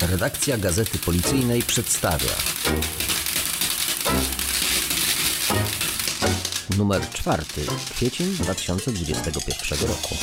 Redakcja Gazety Policyjnej przedstawia numer czwarty, kwiecień 2021 roku.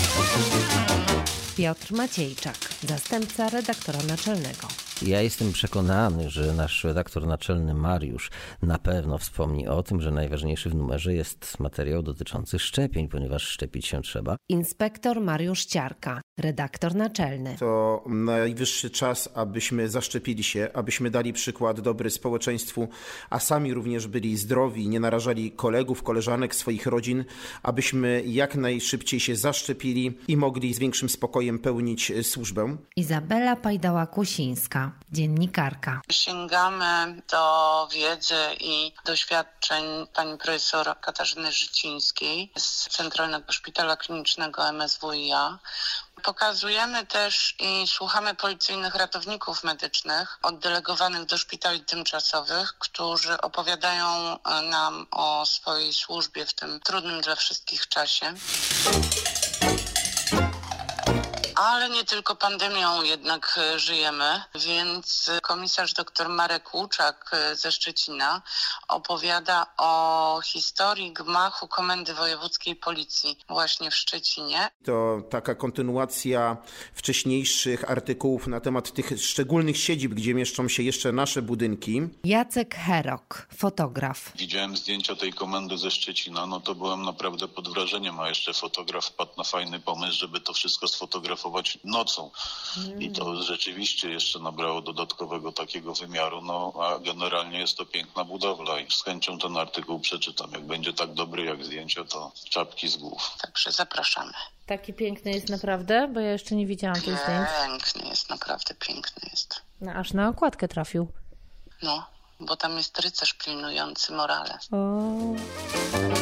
Piotr Maciejczak, zastępca redaktora naczelnego. Ja jestem przekonany, że nasz redaktor naczelny Mariusz na pewno wspomni o tym, że najważniejszy w numerze jest materiał dotyczący szczepień, ponieważ szczepić się trzeba. Inspektor Mariusz Ciarka, redaktor naczelny. To najwyższy czas, abyśmy zaszczepili się, abyśmy dali przykład dobry społeczeństwu, a sami również byli zdrowi, nie narażali kolegów, koleżanek, swoich rodzin, abyśmy jak najszybciej się zaszczepili i mogli z większym spokojem pełnić służbę. Izabela Pajdała-Kusińska, dziennikarka. Sięgamy do wiedzy i doświadczeń pani profesor Katarzyny Życińskiej z Centralnego Szpitala Klinicznego MSWiA. Pokazujemy też i słuchamy policyjnych ratowników medycznych oddelegowanych do szpitali tymczasowych, którzy opowiadają nam o swojej służbie w tym trudnym dla wszystkich czasie. Ale nie tylko pandemią jednak e, żyjemy, więc komisarz dr Marek Łuczak e, ze Szczecina opowiada o historii gmachu Komendy Wojewódzkiej Policji właśnie w Szczecinie. To taka kontynuacja wcześniejszych artykułów na temat tych szczególnych siedzib, gdzie mieszczą się jeszcze nasze budynki. Jacek Herok, fotograf. Widziałem zdjęcia tej komendy ze Szczecina, no to byłem naprawdę pod wrażeniem, a jeszcze fotograf wpadł na fajny pomysł, żeby to wszystko sfotografować nocą. I to rzeczywiście jeszcze nabrało dodatkowego takiego wymiaru, no a generalnie jest to piękna budowla i z chęcią ten artykuł przeczytam. Jak będzie tak dobry jak zdjęcia, to czapki z głów. Także zapraszamy. Taki piękny jest naprawdę, bo ja jeszcze nie widziałam tych zdjęć. Piękny jest, naprawdę piękny jest. No, aż na okładkę trafił. No, bo tam jest rycerz pilnujący morale. O.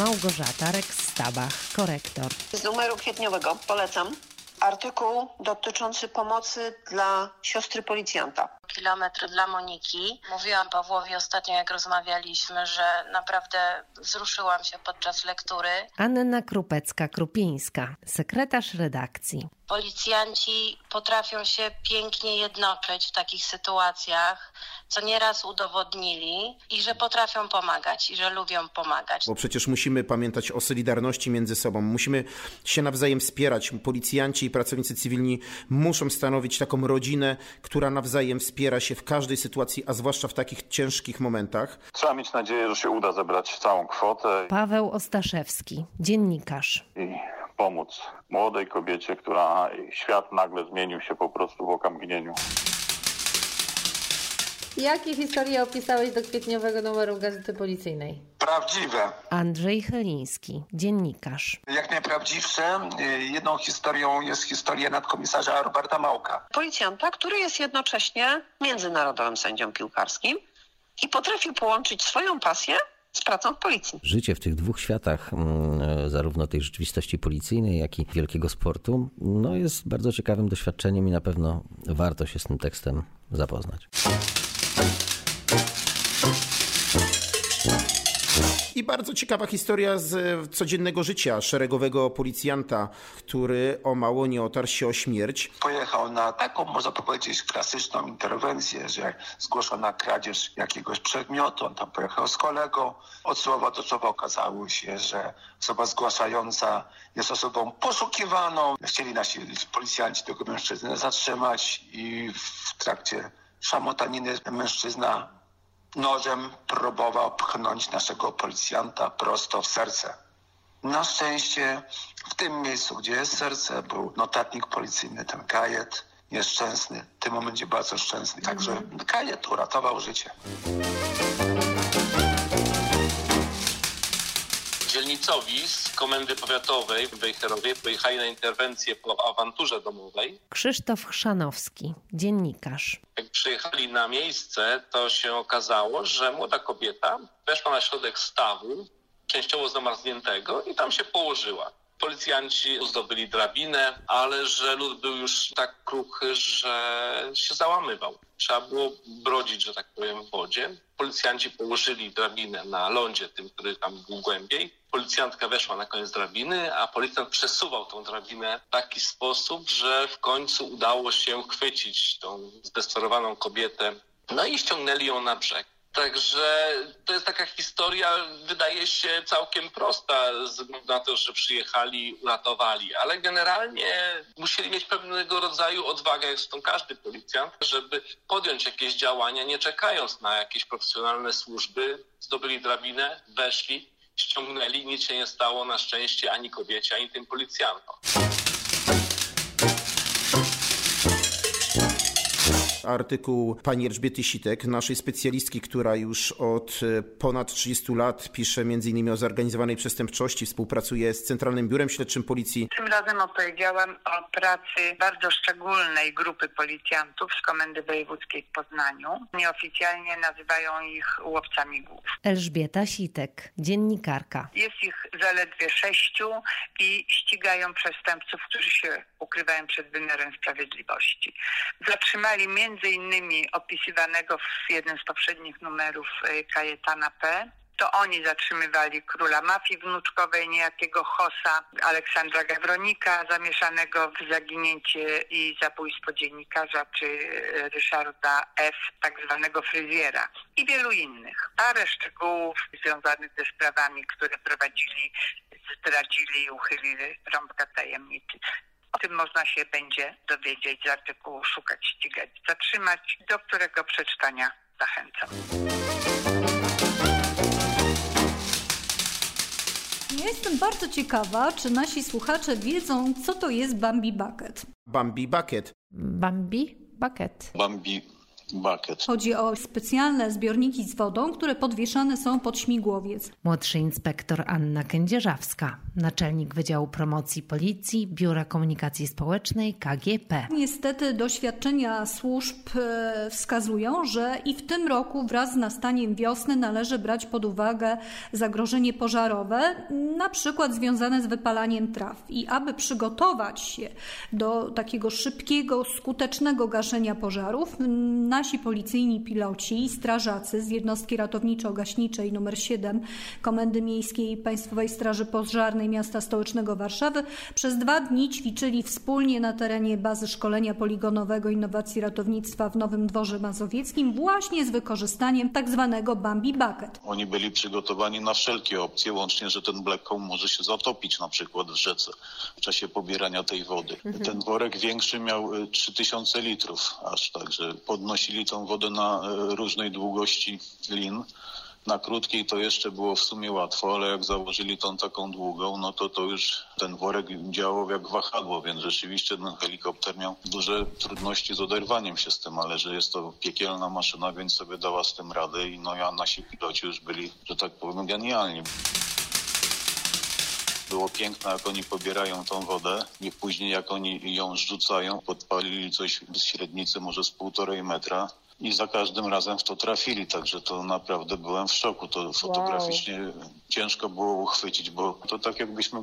Małgorzata Rex-Stabach, korektor. Z numeru kwietniowego polecam artykuł dotyczący pomocy dla siostry policjanta. Kilometr dla Moniki. Mówiłam Pawłowi ostatnio, jak rozmawialiśmy, że naprawdę wzruszyłam się podczas lektury. Anna Krupecka-Krupińska, sekretarz redakcji. Policjanci potrafią się pięknie jednoczyć w takich sytuacjach, co nieraz udowodnili i że potrafią pomagać i że lubią pomagać. Bo przecież musimy pamiętać o solidarności między sobą. Musimy się nawzajem wspierać. Policjanci i pracownicy cywilni muszą stanowić taką rodzinę, która nawzajem wspiera się w każdej sytuacji, a zwłaszcza w takich ciężkich momentach. Trzeba mieć nadzieję, że się uda zebrać całą kwotę Paweł Ostaszewski, dziennikarz. i pomóc młodej kobiecie, która świat nagle zmienił się po prostu w okamgnieniu. Jakie historie opisałeś do kwietniowego numeru Gazety Policyjnej? Prawdziwe. Andrzej Chyliński, dziennikarz. Jak najprawdziwsze. Y, Jedną historią jest historia nadkomisarza Roberta Małka. Policjanta, który jest jednocześnie międzynarodowym sędzią piłkarskim i potrafi połączyć swoją pasję z pracą w policji. Życie w tych dwóch światach, mm, zarówno tej rzeczywistości policyjnej, jak i wielkiego sportu, no jest bardzo ciekawym doświadczeniem i na pewno warto się z tym tekstem zapoznać. Bardzo ciekawa historia z e, codziennego życia szeregowego policjanta, który o mało nie otarł się o śmierć. Pojechał na taką, można powiedzieć, klasyczną interwencję, że zgłoszona kradzież jakiegoś przedmiotu. On tam pojechał z kolegą. Od słowa do słowa okazało się, że osoba zgłaszająca jest osobą poszukiwaną. Chcieli nasi policjanci tego mężczyznę zatrzymać i w trakcie szamotaniny mężczyzna nożem próbował pchnąć naszego policjanta prosto w serce. Na szczęście w tym miejscu, gdzie jest serce, był notatnik policyjny, ten kajet nieszczęsny, w tym momencie bardzo szczęsny. Także kajet uratował życie. Z komendy powiatowej w Wejherowie pojechali na interwencję po awanturze domowej. Krzysztof Chrzanowski, dziennikarz. Jak przyjechali na miejsce, to się okazało, że młoda kobieta weszła na środek stawu, częściowo zamarzniętego i tam się położyła. Policjanci zdobyli drabinę, ale że lód był już tak kruchy, że się załamywał. Trzeba było brodzić, że tak powiem, w wodzie. Policjanci położyli drabinę na lądzie, tym, który tam był głębiej. Policjantka weszła na koniec drabiny, a policjant przesuwał tą drabinę w taki sposób, że w końcu udało się chwycić tą zdesperowaną kobietę. No i ściągnęli ją na brzeg. Także to jest taka historia, wydaje się całkiem prosta, ze względu na to, że przyjechali, uratowali, ale generalnie musieli mieć pewnego rodzaju odwagę, jak zresztą każdy policjant, żeby podjąć jakieś działania, nie czekając na jakieś profesjonalne służby, zdobyli drabinę, weszli, ściągnęli, nic się nie stało na szczęście ani kobiecie, ani tym policjantom. Artykuł pani Elżbiety Sitek, naszej specjalistki, która już od e, ponad 30 lat pisze m.in. o zorganizowanej przestępczości, współpracuje z Centralnym Biurem Śledczym Policji. Tym razem opowiedziałam o pracy bardzo szczególnej grupy policjantów z Komendy Wojewódzkiej w Poznaniu. Nieoficjalnie nazywają ich łowcami głów. Elżbieta Sitek, dziennikarka. Jest ich zaledwie sześciu i ścigają przestępców, którzy się ukrywają przed wymiarem sprawiedliwości. Zatrzymali między innymi opisywanego w jednym z poprzednich numerów e, Kajetana P. To oni zatrzymywali króla mafii wnuczkowej, niejakiego Hosa, Aleksandra Gawronika, zamieszanego w zaginięcie i zabójstwo dziennikarza, czy e, Ryszarda F., tak zwanego fryzjera i wielu innych. Parę szczegółów związanych ze sprawami, które prowadzili, zdradzili i uchylili rąbka tajemnicy. O tym można się będzie dowiedzieć z artykułu Szukać, ścigać, zatrzymać, do którego przeczytania zachęcam. Ja jestem bardzo ciekawa, czy nasi słuchacze wiedzą, co to jest Bambi Bucket. Bambi Bucket. Bambi Bucket. Bambi bucket. Chodzi o specjalne zbiorniki z wodą, które podwieszane są pod śmigłowiec. Młodszy inspektor Anna Kędzierzawska, naczelnik Wydziału Promocji Policji, Biura Komunikacji Społecznej KGP. Niestety doświadczenia służb e, wskazują, że i w tym roku wraz z nastaniem wiosny należy brać pod uwagę zagrożenie pożarowe, na przykład związane z wypalaniem traw. I aby przygotować się do takiego szybkiego, skutecznego gaszenia pożarów, na nasi policyjni piloci i strażacy z jednostki ratowniczo-gaśniczej nr 7 Komendy Miejskiej Państwowej Straży Pożarnej Miasta Stołecznego Warszawy przez dwa dni ćwiczyli wspólnie na terenie bazy szkolenia poligonowego innowacji ratownictwa w Nowym Dworze Mazowieckim właśnie z wykorzystaniem tak zwanego Bambi Bucket. Oni byli przygotowani na wszelkie opcje, łącznie, że ten Black Home może się zatopić na przykład w rzece w czasie pobierania tej wody. Mhm. Ten worek większy miał 3000 y, litrów, aż także podnosi puścili tą wodę na e, różnej długości lin. Na krótkiej to jeszcze było w sumie łatwo, ale jak założyli tą taką długą, no to to już ten worek działał jak wahadło, więc rzeczywiście ten helikopter miał duże trudności z oderwaniem się z tym, ale że jest to piekielna maszyna, więc sobie dała z tym radę i no ja nasi piloci już byli, że tak powiem, genialni. Było piękne, jak oni pobierają tą wodę i później jak oni ją rzucają, podpalili coś z średnicy może z półtorej metra i za każdym razem w to trafili, także to naprawdę byłem w szoku. To fotograficznie wow. ciężko było uchwycić, bo to tak jakbyśmy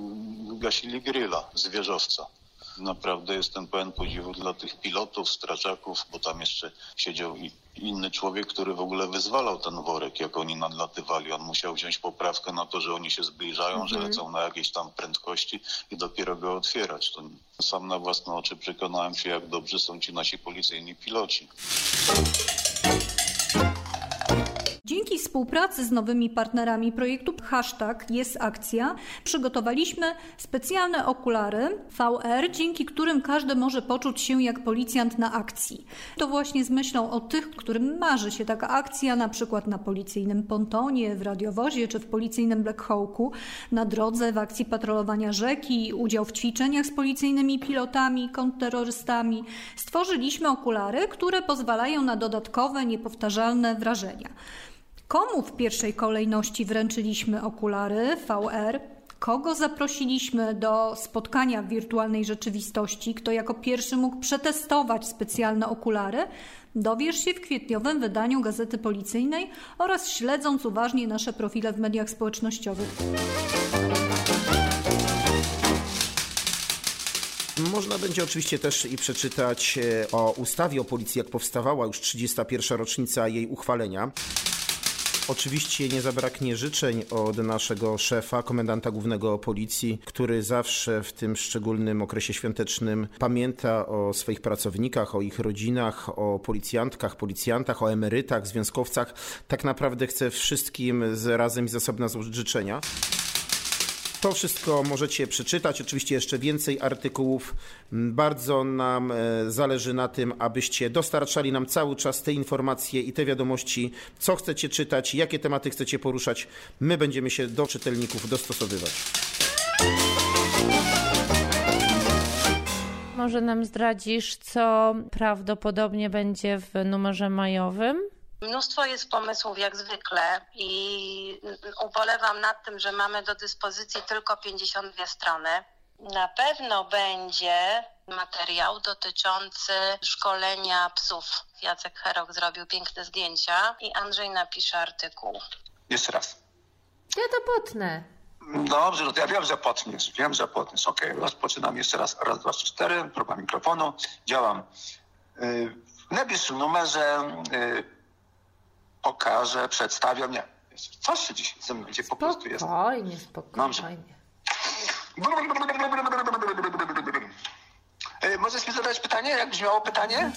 gasili grilla z wieżowca. Naprawdę jestem pełen podziwu dla tych pilotów, strażaków, bo tam jeszcze siedział inny człowiek, który w ogóle wyzwalał ten worek, jak oni nadlatywali. On musiał wziąć poprawkę na to, że oni się zbliżają, mhm. że lecą na jakieś tam prędkości i dopiero go otwierać. To sam na własne oczy przekonałem się, jak dobrze są ci nasi policyjni piloci. Dzięki współpracy z nowymi partnerami projektu Hashtag jest akcja przygotowaliśmy specjalne okulary VR, dzięki którym każdy może poczuć się jak policjant na akcji. To właśnie z myślą o tych, którym marzy się taka akcja, na przykład na policyjnym pontonie, w radiowozie czy w policyjnym Black Hawku, na drodze w akcji patrolowania rzeki, udział w ćwiczeniach z policyjnymi pilotami, kontrterrorystami. Stworzyliśmy okulary, które pozwalają na dodatkowe, niepowtarzalne wrażenia. Komu w pierwszej kolejności wręczyliśmy okulary VR? Kogo zaprosiliśmy do spotkania w wirtualnej rzeczywistości? Kto jako pierwszy mógł przetestować specjalne okulary? Dowiesz się w kwietniowym wydaniu Gazety Policyjnej oraz śledząc uważnie nasze profile w mediach społecznościowych. Można będzie oczywiście też i przeczytać e, o ustawie o policji, jak powstawała już 31. rocznica jej uchwalenia. Oczywiście nie zabraknie życzeń od naszego szefa, komendanta głównego policji, który zawsze w tym szczególnym okresie świątecznym pamięta o swoich pracownikach, o ich rodzinach, o policjantkach, policjantach, o emerytach, związkowcach. Tak naprawdę chcę wszystkim z, razem i z osobna złożyć życzenia. To wszystko możecie przeczytać, oczywiście jeszcze więcej artykułów. Bardzo nam e, zależy na tym, abyście dostarczali nam cały czas te informacje i te wiadomości, co chcecie czytać, jakie tematy chcecie poruszać. My będziemy się do czytelników dostosowywać. Może nam zdradzisz, co prawdopodobnie będzie w numerze majowym? Mnóstwo jest pomysłów jak zwykle i ubolewam nad tym, że mamy do dyspozycji tylko 52 strony. Na pewno będzie materiał dotyczący szkolenia psów. Jacek Herok zrobił piękne zdjęcia i Andrzej napisze artykuł. Jeszcze raz. Ja to potnę. Dobrze, no to ja wiem, że potniesz. Wiem, że potniesz. Okej, rozpoczynam jeszcze raz. Raz, dwa, trzy, cztery. Próba mikrofonu. Działam. Yy, W najbliższym numerze yy, pokażę, przedstawiam. Nie, coś się dzisiaj ze mną, gdzie po prostu jest. Spokojnie, spokojnie. Yy, Możesz mi zadać pytanie, jak brzmiało pytanie?